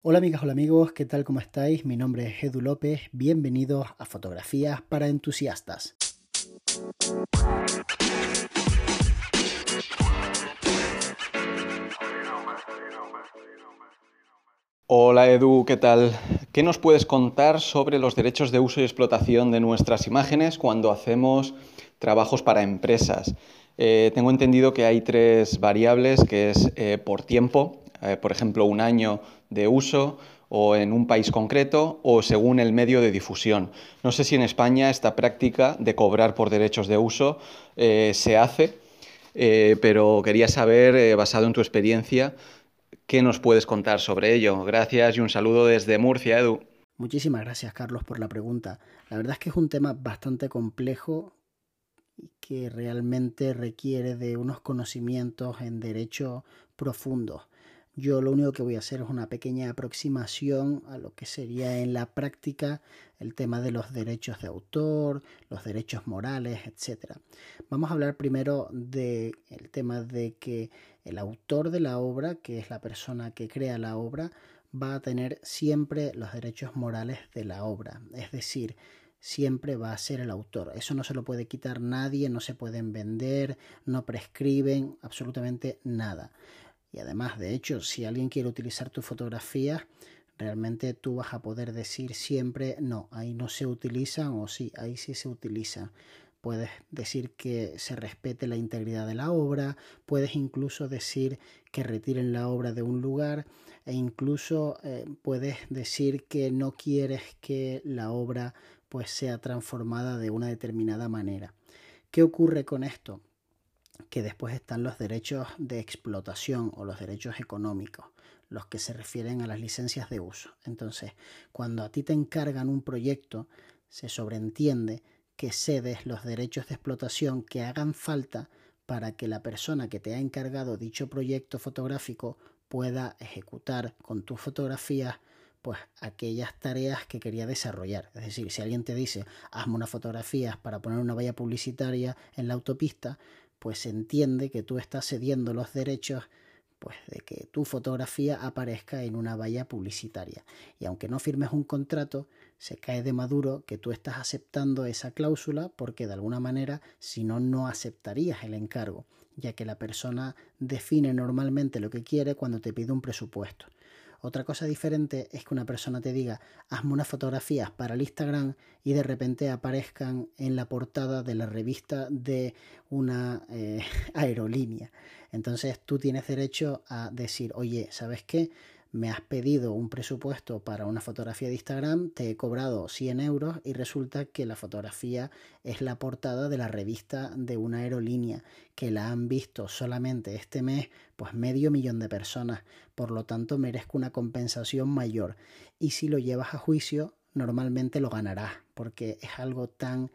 Hola amigas, hola amigos, ¿qué tal? ¿Cómo estáis? Mi nombre es Edu López, bienvenidos a Fotografías para Entusiastas. Hola Edu, ¿qué tal? ¿Qué nos puedes contar sobre los derechos de uso y explotación de nuestras imágenes cuando hacemos trabajos para empresas? Eh, tengo entendido que hay tres variables, que es eh, por tiempo, eh, por ejemplo, un año de uso o en un país concreto o según el medio de difusión. No sé si en España esta práctica de cobrar por derechos de uso eh, se hace, eh, pero quería saber, basado en tu experiencia, qué nos puedes contar sobre ello. Gracias y un saludo desde Murcia, Edu. Muchísimas gracias, Carlos, por la pregunta. La verdad es que es un tema bastante complejo y que realmente requiere de unos conocimientos en derecho profundos. Yo lo único que voy a hacer es una pequeña aproximación a lo que sería en la práctica el tema de los derechos de autor, los derechos morales, etc. Vamos a hablar primero del tema de que el autor de la obra, que es la persona que crea la obra, va a tener siempre los derechos morales de la obra. Es decir, siempre va a ser el autor. Eso no se lo puede quitar nadie, no se pueden vender, no prescriben absolutamente nada. Y además, de hecho, si alguien quiere utilizar tu fotografía, realmente tú vas a poder decir siempre, no, ahí no se utilizan o sí, ahí sí se utilizan. Puedes decir que se respete la integridad de la obra, puedes incluso decir que retiren la obra de un lugar e incluso eh, puedes decir que no quieres que la obra pues sea transformada de una determinada manera. ¿Qué ocurre con esto? Que después están los derechos de explotación o los derechos económicos, los que se refieren a las licencias de uso. Entonces, cuando a ti te encargan un proyecto, se sobreentiende que cedes los derechos de explotación que hagan falta para que la persona que te ha encargado dicho proyecto fotográfico pueda ejecutar con tus fotografías pues aquellas tareas que quería desarrollar. Es decir, si alguien te dice, hazme unas fotografías para poner una valla publicitaria en la autopista, pues entiende que tú estás cediendo los derechos pues de que tu fotografía aparezca en una valla publicitaria. Y aunque no firmes un contrato, se cae de maduro que tú estás aceptando esa cláusula porque de alguna manera si no no aceptarías el encargo, ya que la persona define normalmente lo que quiere cuando te pide un presupuesto. Otra cosa diferente es que una persona te diga, hazme unas fotografías para el Instagram y de repente aparezcan en la portada de la revista de una eh, aerolínea. Entonces tú tienes derecho a decir, oye, ¿sabes qué? Me has pedido un presupuesto para una fotografía de Instagram, te he cobrado 100 euros y resulta que la fotografía es la portada de la revista de una aerolínea que la han visto solamente este mes pues medio millón de personas, por lo tanto merezco una compensación mayor. Y si lo llevas a juicio normalmente lo ganarás porque es algo tan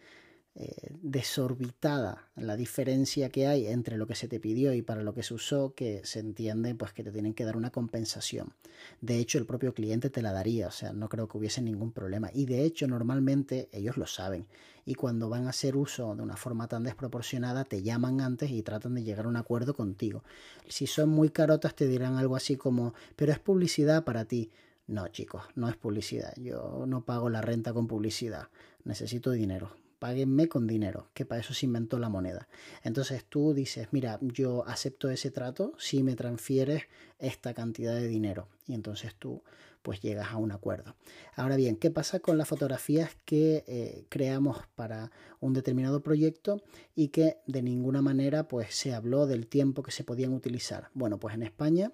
eh, desorbitada la diferencia que hay entre lo que se te pidió y para lo que se usó que se entiende pues que te tienen que dar una compensación. De hecho el propio cliente te la daría o sea no creo que hubiese ningún problema. Y de hecho normalmente ellos lo saben. Y cuando van a hacer uso de una forma tan desproporcionada te llaman antes y tratan de llegar a un acuerdo contigo. Si son muy carotas te dirán algo así como pero es publicidad para ti no chicos no es publicidad. Yo no pago la renta con publicidad. Necesito dinero páguenme con dinero, que para eso se inventó la moneda. Entonces tú dices, mira, yo acepto ese trato si me transfieres esta cantidad de dinero. Y entonces tú pues llegas a un acuerdo. Ahora bien, ¿qué pasa con las fotografías que eh, creamos para un determinado proyecto y que de ninguna manera pues se habló del tiempo que se podían utilizar? Bueno, pues en España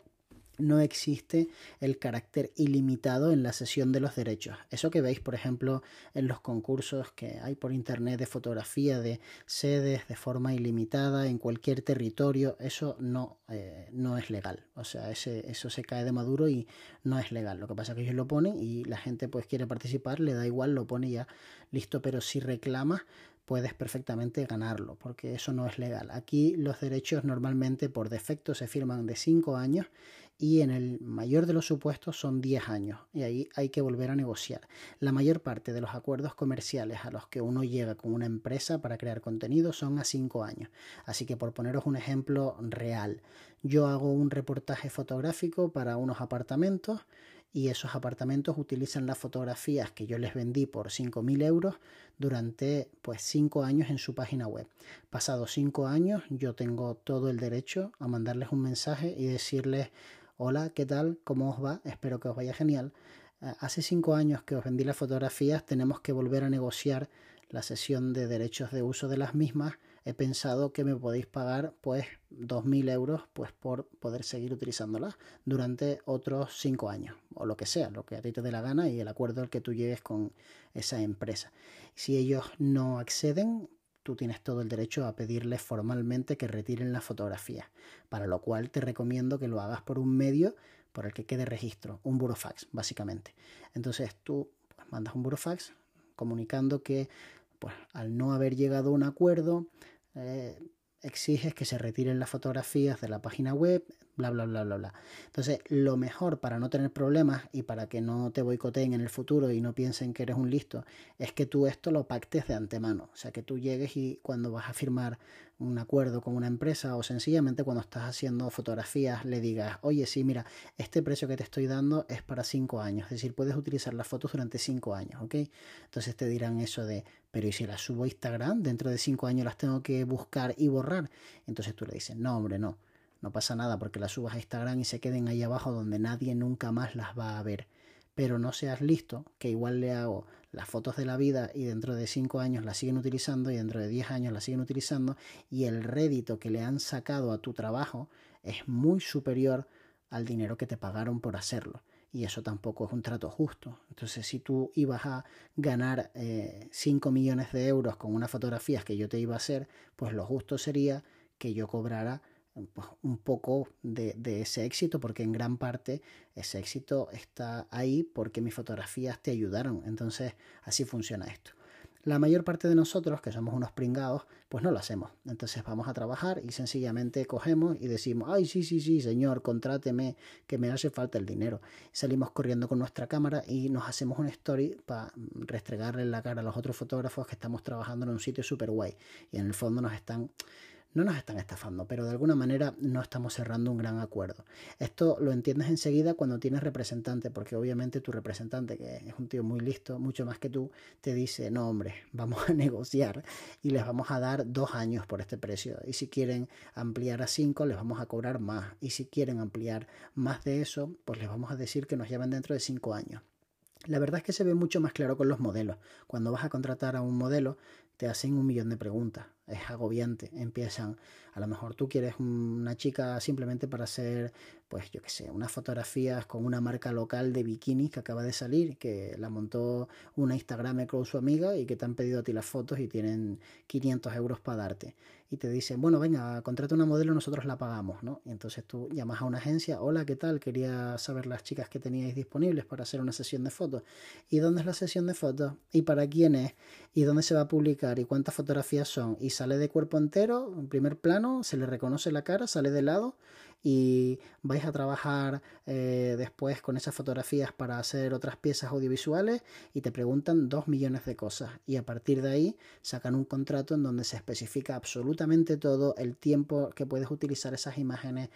no existe el carácter ilimitado en la sesión de los derechos. Eso que veis, por ejemplo, en los concursos que hay por internet de fotografía de sedes de forma ilimitada en cualquier territorio, eso no, eh, no es legal. O sea, ese, eso se cae de maduro y no es legal. Lo que pasa es que ellos lo ponen y la gente pues quiere participar, le da igual, lo pone ya listo, pero si reclama puedes perfectamente ganarlo, porque eso no es legal. Aquí los derechos normalmente por defecto se firman de 5 años y en el mayor de los supuestos son 10 años y ahí hay que volver a negociar. La mayor parte de los acuerdos comerciales a los que uno llega con una empresa para crear contenido son a 5 años. Así que por poneros un ejemplo real, yo hago un reportaje fotográfico para unos apartamentos y esos apartamentos utilizan las fotografías que yo les vendí por 5.000 euros durante pues 5 años en su página web. Pasados 5 años yo tengo todo el derecho a mandarles un mensaje y decirles hola, ¿qué tal? ¿Cómo os va? Espero que os vaya genial. Eh, hace 5 años que os vendí las fotografías, tenemos que volver a negociar la sesión de derechos de uso de las mismas he pensado que me podéis pagar pues 2.000 euros pues por poder seguir utilizándolas durante otros 5 años o lo que sea, lo que a ti te dé la gana y el acuerdo al que tú llegues con esa empresa. Si ellos no acceden, tú tienes todo el derecho a pedirles formalmente que retiren la fotografía, para lo cual te recomiendo que lo hagas por un medio por el que quede registro, un burofax, básicamente. Entonces tú pues, mandas un burofax comunicando que pues, al no haber llegado a un acuerdo, eh, exiges que se retiren las fotografías de la página web, bla, bla, bla, bla, bla. Entonces, lo mejor para no tener problemas y para que no te boicoteen en el futuro y no piensen que eres un listo, es que tú esto lo pactes de antemano. O sea, que tú llegues y cuando vas a firmar un acuerdo con una empresa o sencillamente cuando estás haciendo fotografías le digas, oye, sí, mira, este precio que te estoy dando es para cinco años, es decir, puedes utilizar las fotos durante cinco años, ¿ok? Entonces te dirán eso de, pero ¿y si las subo a Instagram? Dentro de cinco años las tengo que buscar y borrar. Entonces tú le dices, no, hombre, no, no pasa nada porque las subas a Instagram y se queden ahí abajo donde nadie nunca más las va a ver. Pero no seas listo, que igual le hago las fotos de la vida y dentro de 5 años las siguen utilizando y dentro de 10 años las siguen utilizando y el rédito que le han sacado a tu trabajo es muy superior al dinero que te pagaron por hacerlo. Y eso tampoco es un trato justo. Entonces, si tú ibas a ganar 5 eh, millones de euros con unas fotografías que yo te iba a hacer, pues lo justo sería que yo cobrara un poco de, ese éxito, porque en gran parte ese éxito está ahí porque mis fotografías te ayudaron. Entonces, así funciona esto. La mayor parte de nosotros, que somos unos pringados, pues no lo hacemos. Entonces vamos a trabajar y sencillamente cogemos y decimos, ay, sí, sí, sí, señor, contráteme, que me hace falta el dinero. Salimos corriendo con nuestra cámara y nos hacemos una story para restregarle la cara a los otros fotógrafos que estamos trabajando en un sitio súper guay. Y en el fondo nos están no nos están estafando, pero de alguna manera no estamos cerrando un gran acuerdo. Esto lo entiendes enseguida cuando tienes representante, porque obviamente tu representante, que es un tío muy listo, mucho más que tú, te dice, no hombre, vamos a negociar y les vamos a dar dos años por este precio. Y si quieren ampliar a cinco, les vamos a cobrar más. Y si quieren ampliar más de eso, pues les vamos a decir que nos llamen dentro de cinco años. La verdad es que se ve mucho más claro con los modelos. Cuando vas a contratar a un modelo, te hacen un millón de preguntas es agobiante. Empiezan, a lo mejor tú quieres una chica simplemente para hacer, pues yo qué sé, unas fotografías con una marca local de bikinis que acaba de salir, que la montó una Instagram con su amiga y que te han pedido a ti las fotos y tienen 500 euros para darte. Y te dicen, bueno, venga, contrata una modelo, nosotros la pagamos, ¿no? Y entonces tú llamas a una agencia, hola, ¿qué tal? Quería saber las chicas que teníais disponibles para hacer una sesión de fotos. ¿Y dónde es la sesión de fotos? ¿Y para quién es? ¿Y dónde se va a publicar? ¿Y cuántas fotografías son? ¿Y sale de cuerpo entero, en primer plano, se le reconoce la cara, sale de lado y vais a trabajar eh, después con esas fotografías para hacer otras piezas audiovisuales y te preguntan dos millones de cosas y a partir de ahí sacan un contrato en donde se especifica absolutamente todo el tiempo que puedes utilizar esas imágenes,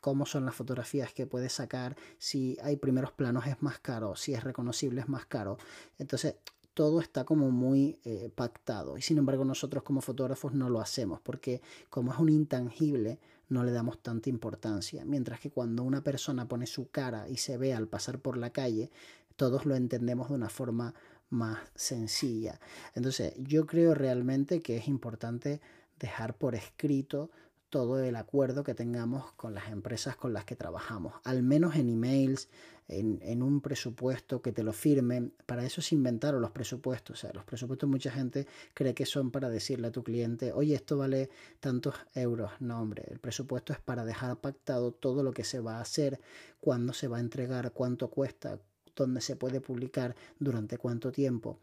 cómo son las fotografías que puedes sacar, si hay primeros planos es más caro, si es reconocible es más caro. Entonces todo está como muy eh, pactado. Y sin embargo nosotros como fotógrafos no lo hacemos porque como es un intangible no le damos tanta importancia. Mientras que cuando una persona pone su cara y se ve al pasar por la calle, todos lo entendemos de una forma más sencilla. Entonces yo creo realmente que es importante dejar por escrito todo el acuerdo que tengamos con las empresas con las que trabajamos, al menos en emails, en, un presupuesto que te lo firmen. Para eso se inventaron los presupuestos. O sea, los presupuestos mucha gente cree que son para decirle a tu cliente, oye, esto vale tantos euros. No, hombre, el presupuesto es para dejar pactado todo lo que se va a hacer, cuándo se va a entregar, cuánto cuesta, dónde se puede publicar, durante cuánto tiempo.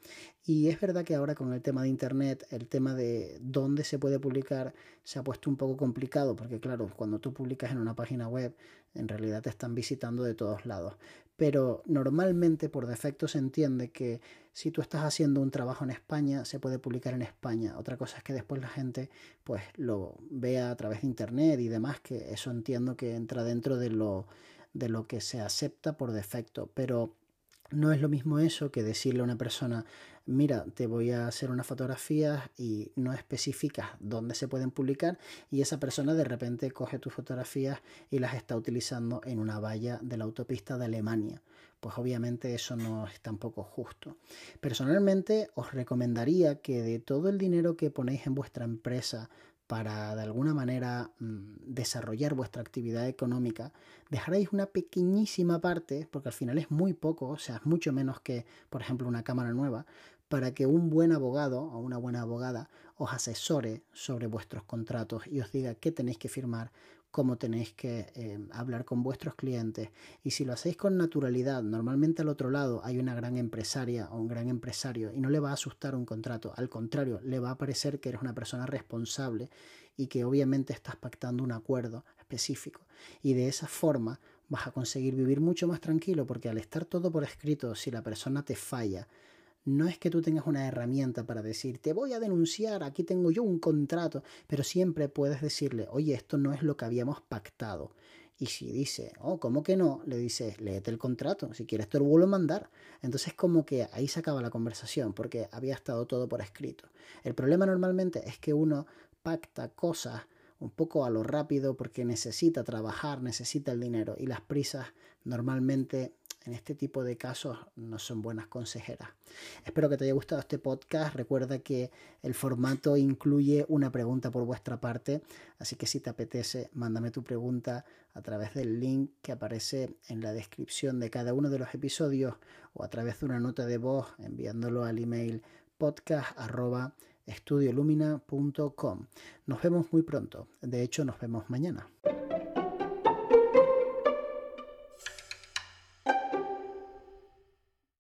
Y es verdad que ahora con el tema de Internet, el tema de dónde se puede publicar se ha puesto un poco complicado, porque claro, cuando tú publicas en una página web, en realidad te están visitando de todos lados. Pero normalmente por defecto se entiende que si tú estás haciendo un trabajo en España, se puede publicar en España. Otra cosa es que después la gente pues lo vea a través de internet y demás, que eso entiendo que entra dentro de lo de lo que se acepta por defecto, pero no es lo mismo eso que decirle a una persona, mira, te voy a hacer unas fotografías y no especificas dónde se pueden publicar y esa persona de repente coge tus fotografías y las está utilizando en una valla de la autopista de Alemania. Pues obviamente eso no es tampoco justo. Personalmente os recomendaría que de todo el dinero que ponéis en vuestra empresa para de alguna manera mm, desarrollar vuestra actividad económica, dejaréis una pequeñísima parte, porque al final es muy poco, o sea, es mucho menos que, por ejemplo, una cámara nueva, para que un buen abogado o una buena abogada os asesore sobre vuestros contratos y os diga qué tenéis que firmar, cómo tenéis que eh, hablar con vuestros clientes. Y si lo hacéis con naturalidad, normalmente al otro lado hay una gran empresaria o un gran empresario y no le va a asustar un contrato, al contrario, le va a parecer que eres una persona responsable y que obviamente estás pactando un acuerdo específico. Y de esa forma vas a conseguir vivir mucho más tranquilo porque al estar todo por escrito, si la persona te falla, no es que tú tengas una herramienta para decir, te voy a denunciar, aquí tengo yo un contrato, pero siempre puedes decirle, oye, esto no es lo que habíamos pactado. Y si dice, oh, ¿cómo que no? Le dices, léete el contrato, si quieres te lo vuelvo a mandar. Entonces como que ahí se acaba la conversación, porque había estado todo por escrito. El problema normalmente es que uno pacta cosas un poco a lo rápido porque necesita trabajar, necesita el dinero y las prisas normalmente en este tipo de casos no son buenas consejeras. Espero que te haya gustado este podcast. Recuerda que el formato incluye una pregunta por vuestra parte, así que si te apetece, mándame tu pregunta a través del link que aparece en la descripción de cada uno de los episodios o a través de una nota de voz enviándolo al email podcast@estudiolumina.com. Nos vemos muy pronto. De hecho, nos vemos mañana.